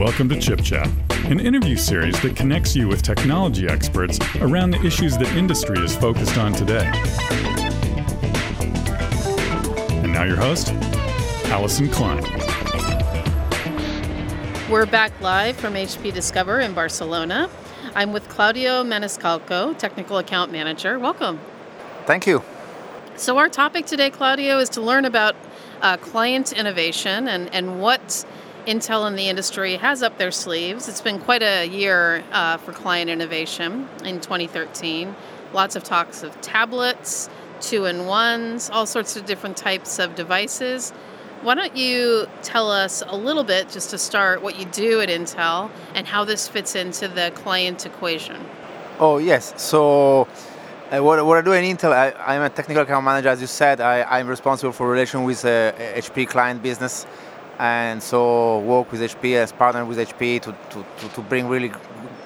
Welcome to Chip Chat, an interview series that connects you with technology experts around the issues that industry is focused on today. And now your host, Allyson Klein. We're back live from HP Discover in Barcelona. I'm with Claudio Maniscalco, Technical Account Manager. Welcome. Thank you. So, our topic today, Claudio, is to learn about uh, client innovation and, and what Intel and the industry has up their sleeves. It's been quite a year uh, for client innovation in 2013. Lots of talks of tablets, two in ones, all sorts of different types of devices. Why don't you tell us a little bit, just to start, what you do at Intel and how this fits into the client equation? Oh, yes. So, uh, what, what I do at Intel, I, am a technical account manager, as you said. I, am responsible for relation with uh, HP client business. And so, work with HP as partner with HP to, to, to, bring really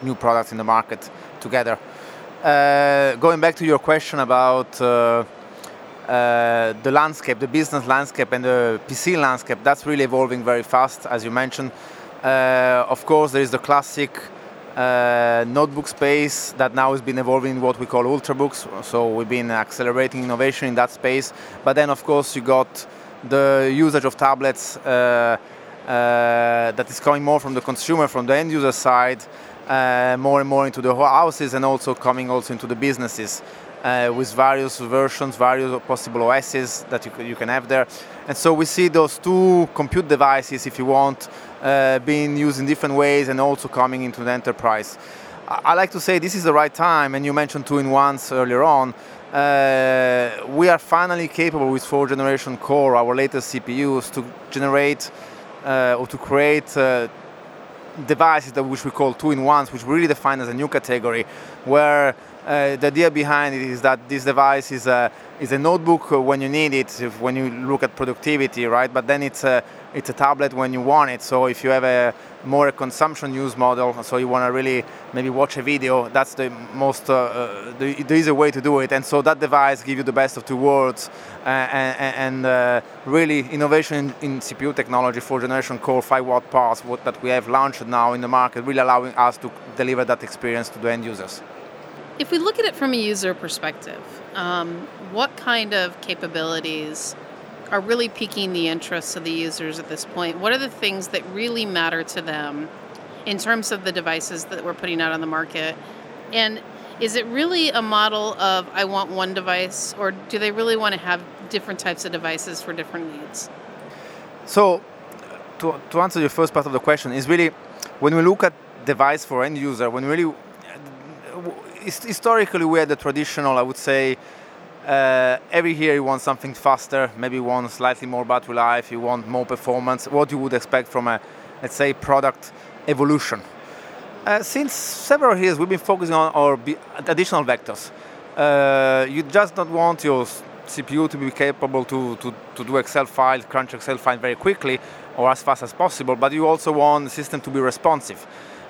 new products in the market together. Uh, going back to your question about uh, uh, the landscape, the business landscape, and the PC landscape, that's really evolving very fast, as you mentioned. Uh, of course, there is the classic uh, notebook space that now has been evolving in what we call ultrabooks. So we've been accelerating innovation in that space. But then, of course, you got the usage of tablets uh, uh, that is coming more from the consumer, from the end user side, uh, more and more into the houses, and also coming also into the businesses uh, with various versions, various possible OSs that you, you can have there. And so we see those two compute devices, if you want, uh, being used in different ways and also coming into the enterprise. I, I like to say this is the right time, and you mentioned two in ones earlier on. Uh, we are finally capable with fourth generation core, our latest CPUs, to generate uh, or to create uh, devices that which we call two in ones, which we really define as a new category, where uh, the idea behind it is that this device is a, is a notebook when you need it, when you look at productivity, right? But then it's a, it's a tablet when you want it. So if you have a more consumption use model, so you want to really maybe watch a video, that's the most, uh, uh, the, the easy way to do it. And so that device gives you the best of two worlds uh, and, and uh, really innovation in, in, CPU technology for generation core 5 watt parts that we have launched now in the market, really allowing us to deliver that experience to the end users. If we look at it from a user perspective, um, what kind of capabilities are really piquing the interest of the users at this point? What are the things that really matter to them in terms of the devices that we're putting out on the market? And is it really a model of I want one device, or do they really want to have different types of devices for different needs? So, to, to answer your first part of the question, is really when we look at device for end user, when really uh, historically we had the traditional, I would say, uh, every year you want something faster, maybe you want slightly more battery life, you want more performance, what you would expect from a, let's say, product evolution. Uh, since several years, we've been focusing on our additional vectors. Uh, you just don't want your CPU to be capable to, to, to do Excel file, crunch Excel file very quickly or as fast as possible, but you also want the system to be responsive.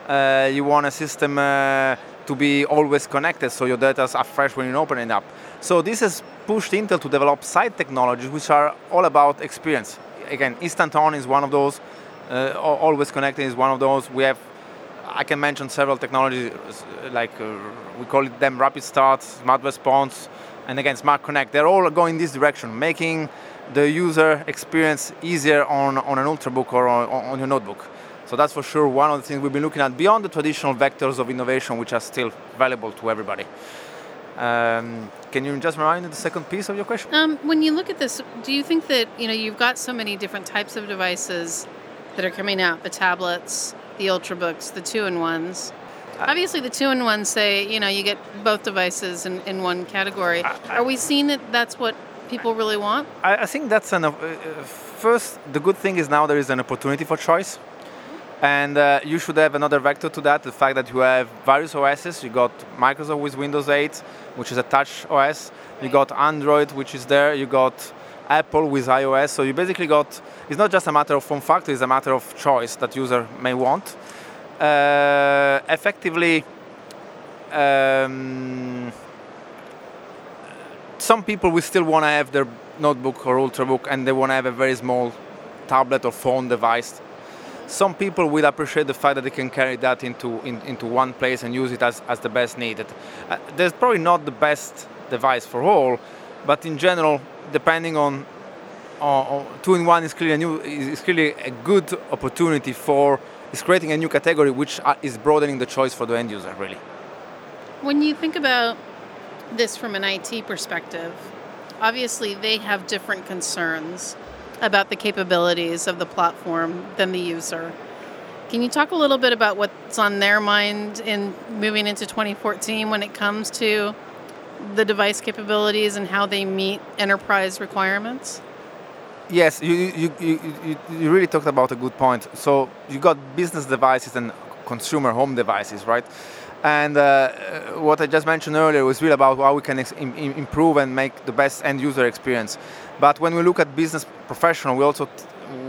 Uh, you want a system uh, to be always connected so your data are fresh when you open it up. So this has pushed Intel to develop side technologies which are all about experience. Again, instant on is one of those, uh, always connected is one of those. We have, I can mention several technologies like uh, we call it them rapid start, smart response, and again smart connect. They're all going this direction, making the user experience easier on, on an ultrabook or on, on your notebook. So that's for sure one of the things we've been looking at beyond the traditional vectors of innovation, which are still valuable to everybody. Um, can you just remind me the second piece of your question? Um, when you look at this, do you think that you know you've got so many different types of devices that are coming out? The tablets, the ultrabooks, the two-in-ones. Uh, Obviously, the two-in-ones say you know you get both devices in, in one category. I, I, are we seeing that that's what people really want? I, I think that's an. Uh, first, the good thing is now there is an opportunity for choice. And uh, you should have another vector to that, the fact that you have various OSs. You got Microsoft with Windows 8, which is a touch OS. You got Android, which is there. You got Apple with iOS. So you basically got, it's not just a matter of form factor, it's a matter of choice that user may want. Uh, effectively, um, some people will still want to have their notebook or ultrabook and they want to have a very small tablet or phone device some people will appreciate the fact that they can carry that into in, into one place and use it as, as the best needed. Uh, there's probably not the best device for all, but in general, depending on uh, two-in-one is clearly a new is clearly a good opportunity for is creating a new category which uh, is broadening the choice for the end user really. When you think about this from an IT perspective, obviously they have different concerns about the capabilities of the platform than the user. Can you talk a little bit about what's on their mind in moving into 2014 when it comes to the device capabilities and how they meet enterprise requirements? Yes, you, you, you, you, really talked about a good point. So you got business devices and consumer home devices, right? And uh, what I just mentioned earlier was really about how we can improve and make the best end user experience. But when we look at business professional, we also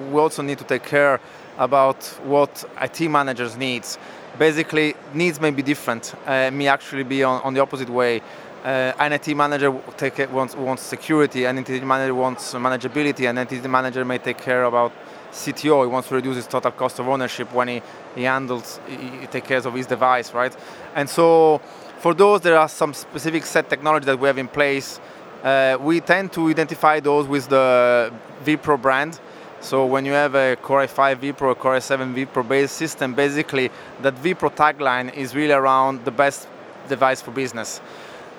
we also need to take care about what IT managers needs. Basically, needs may be different. Uh, may actually be on, on the opposite way. Uh, an IT manager take wants, wants security, an IT manager wants manageability, an IT manager may take care about CTO, he wants to reduce his total cost of ownership when he, he handles, he, he takes care of his device, right? And so for those, there are some specific set technology that we have in place. Uh, we tend to identify those with the vPro brand. So when you have a Core i5 vPro, a Core i7 vPro based system, basically that vPro tagline is really around the best device for business.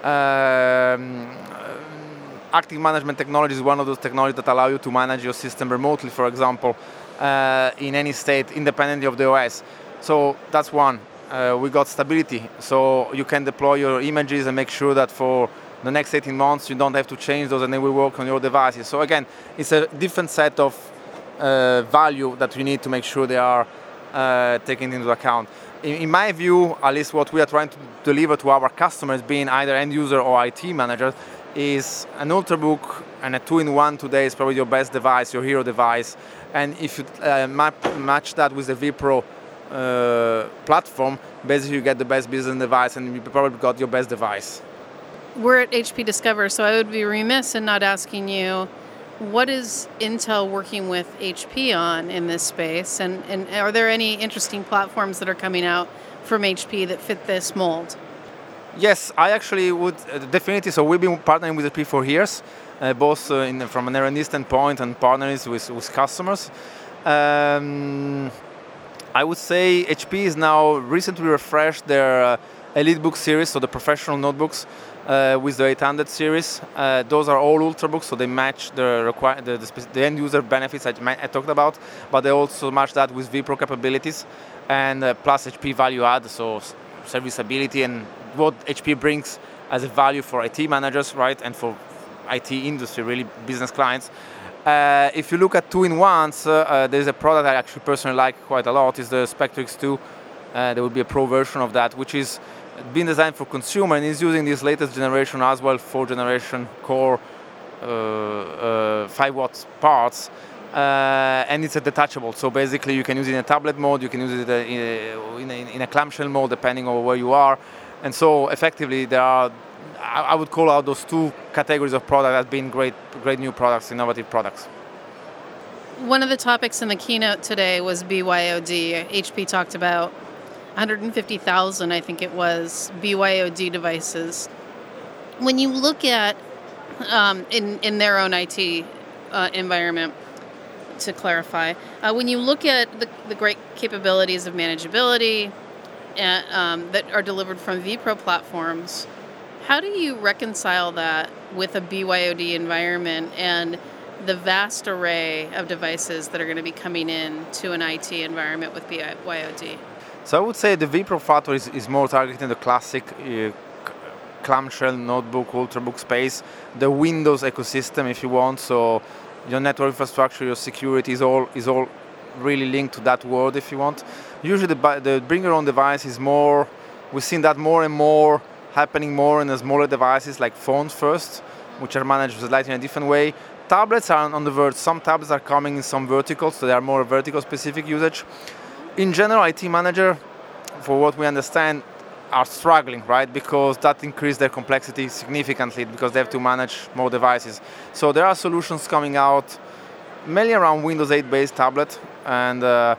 Um, active management technology is one of those technologies that allow you to manage your system remotely, for example, uh, in any state, independently of the OS. So that's one. Uh, we got stability, so you can deploy your images and make sure that for the next 18 months you don't have to change those and they will work on your devices. So again, it's a different set of uh, value that you need to make sure they are uh, taken into account. In, in, my view, at least what we are trying to deliver to our customers, being either end user or IT managers, is an ultrabook and a two-in-one today is probably your best device, your hero device. And if you uh, map, match that with the vPro uh, platform, basically you get the best business device and you probably got your best device. We're at HP Discover, so I would be remiss in not asking you what is Intel working with HP on in this space, and, and are there any interesting platforms that are coming out from HP that fit this mold? Yes, I actually would uh, definitely. So we've been partnering with HP for years, uh, both uh, in, from an R&D standpoint and partners with, with customers. Um, I would say HP is now recently refreshed their uh, EliteBook series, so the professional notebooks, uh, with the 800 series. Uh, those are all ultrabooks, so they match the, the, the, the, end user benefits I, I, talked about, but they also match that with vPro capabilities and plus HP value add, so serviceability and what HP brings as a value for IT managers, right, and for IT industry, really business clients. Uh, if you look at two-in-ones, uh, uh, there's a product I actually personally like quite a lot. Is the Spectre x2. Uh, there will be a pro version of that, which is being designed for consumer and is using this latest generation as well, four generation core, uh, uh, five watts parts. and it's a detachable, so basically you can use it in a tablet mode, you can use it in a, in a, in a clamshell mode, depending on where you are. And so effectively there are, I would call out those two categories of product as being great, great new products, innovative products. One of the topics in the keynote today was BYOD. HP talked about 150,000, I think it was, BYOD devices. When you look at um, in in their own IT uh, environment, to clarify, uh, when you look at the, the great capabilities of manageability, um, that are delivered from vPro platforms. How do you reconcile that with a BYOD environment and the vast array of devices that are going to be coming in to an IT environment with BYOD? So I would say the vPro Factor is, is more targeting the classic uh, clamshell notebook, ultrabook space, the Windows ecosystem, if you want. So your network infrastructure, your security is all is all really linked to that world, if you want. Usually the, the bring your own device is more, we've seen that more and more happening more in the smaller devices like phones first, which are managed slightly in a different way. Tablets are on the verge. Some tablets are coming in some verticals, so they are more vertical specific usage. In general, IT manager, for what we understand, are struggling, right? Because that increased their complexity significantly because they have to manage more devices. So there are solutions coming out mainly around Windows 8 based tablet and uh,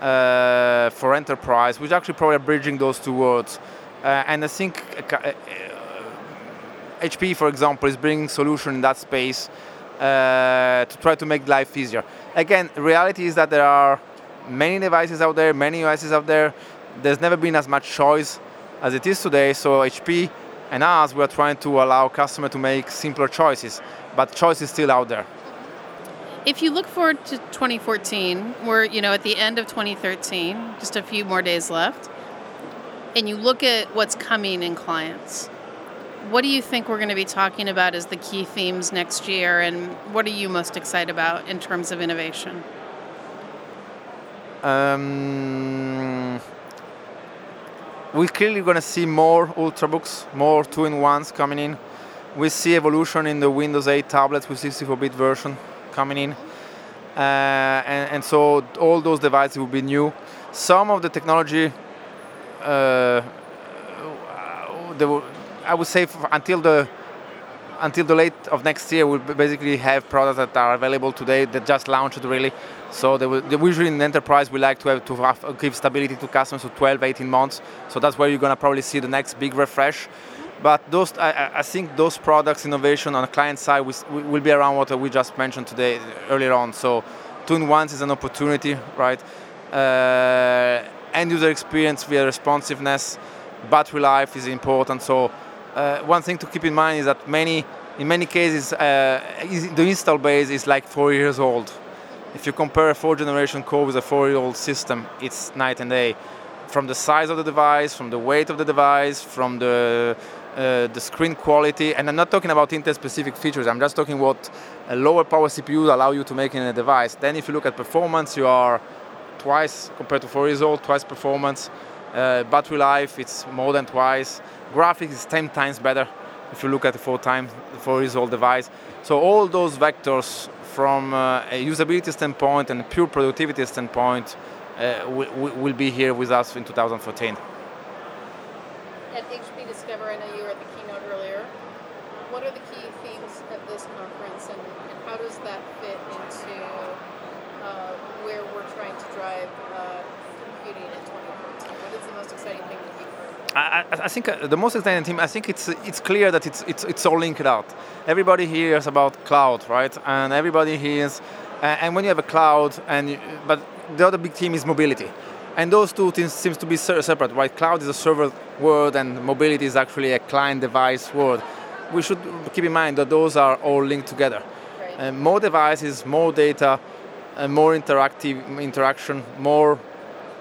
for enterprise, which actually probably bridging those two worlds. Uh, and I think HP, for example, is bringing solution in that space uh, to try to make life easier. Again, reality is that there are many devices out there, many devices out there. There's never been as much choice as it is today. So HP and us, we are trying to allow customer to make simpler choices, but choice is still out there. If you look forward to 2014, we're you know at the end of 2013, just a few more days left, and you look at what's coming in clients what do you think we're going to be talking about as the key themes next year, and what are you most excited about in terms of innovation? Um, we're clearly going to see more ultrabooks, more two-in-ones coming in. We see evolution in the Windows 8 tablets with 64-bit version coming in. Uh, and, and, so all those devices will be new. Some of the technology, uh, will, I would say until the until the late of next year, we'll basically have products that are available today that just launched really. So they will, they usually in enterprise, we like to have to have, give stability to customers for 12, 18 months. So that's where you're going to probably see the next big refresh. But those, I, I think those products, innovation on the client side will, be around what we just mentioned today earlier on. So two-in-ones is an opportunity, right? Uh, end user experience via responsiveness, battery life is important. So uh, one thing to keep in mind is that many, in many cases, uh, the install base is like four years old. If you compare a four-generation core with a four-year-old system, it's night and day. From the size of the device, from the weight of the device, from the uh, the screen quality, and I'm not talking about Intel-specific features. I'm just talking what a lower power CPUs allow you to make in a device. Then, if you look at performance, you are twice compared to four years old, twice performance. Uh, battery life, it's more than twice graphics is 10 times better if you look at the four times four years old device. So all those vectors from uh, a usability standpoint and pure productivity standpoint uh, will, will be here with us in 2014. At HP Discover, I know you were at the keynote earlier. What are the key themes of this conference and, and how does that fit into uh, where we're trying to drive uh, computing in 2014? What is the most exciting thing that you've heard? I, I, think uh, the most exciting thing, I think it's it's clear that it's it's it's all linked out. Everybody hears about cloud, right? And everybody hears, and when you have a cloud, and you, but the other big theme is mobility, and those two things seems to be separate, right? Cloud is a server world, and mobility is actually a client device world. We should keep in mind that those are all linked together. Right. Uh, more devices, more data, uh, more interactive interaction, more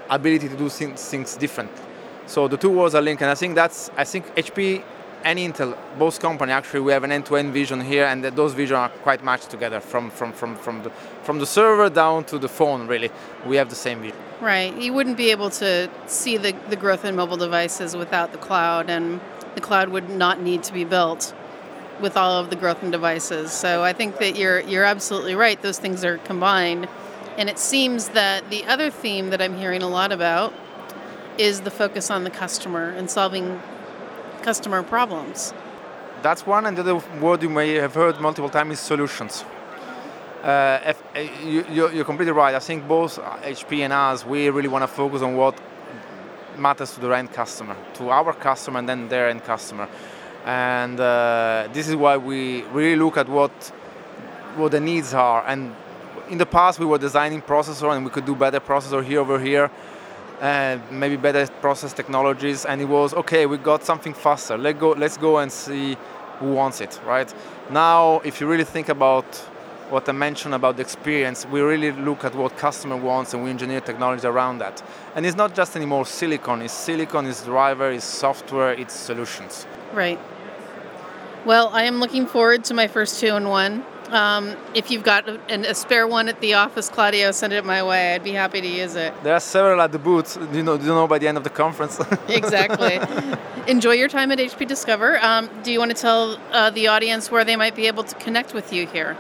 ability to do things, different so the two worlds are linked, and I think that's I think HP and Intel, both company actually, we have an end-to-end vision here, and those visions are quite matched together from from from from the from the server down to the phone. Really, we have the same vision. Right. You wouldn't be able to see the the growth in mobile devices without the cloud, and the cloud would not need to be built with all of the growth in devices. So I think that you're you're absolutely right. Those things are combined, and it seems that the other theme that I'm hearing a lot about is the focus on the customer and solving customer problems. That's one, and the other word you may have heard multiple times is solutions. Uh, if, uh, you, you're completely right. I think both HP and us, we really want to focus on what matters to the end customer, to our customer, and then their end customer. And uh, this is why we really look at what what the needs are. And in the past, we were designing processor, and we could do better processor here over here uh, maybe better process technologies, and it was okay. We got something faster. Let go. Let's go and see who wants it. Right now, if you really think about what I mentioned about the experience, we really look at what customer wants and we engineer technology around that. And it's not just anymore silicon. It's silicon, it's driver, it's software, it's solutions. Right. Well, I am looking forward to my first two in one. Um, if you've got a, a, spare one at the office, Claudio, send it my way. I'd be happy to use it. There are several at the booth. You know, you know by the end of the conference. exactly. Enjoy your time at HP Discover. Um, do you want to tell uh, the audience where they might be able to connect with you here?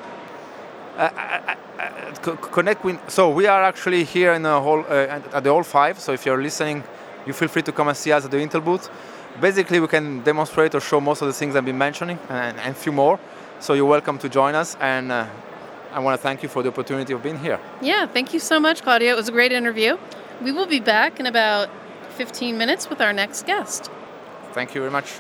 Uh, I, I, connect with. So we are actually here in the hall uh, at the Hall Five. So if you're listening, you feel free to come and see us at the Intel booth. Basically, we can demonstrate or show most of the things I've been mentioning and, and a few more. So you're welcome to join us, and uh, I want to thank you for the opportunity of being here. Yeah, thank you so much, Claudia. It was a great interview. We will be back in about 15 minutes with our next guest. Thank you very much.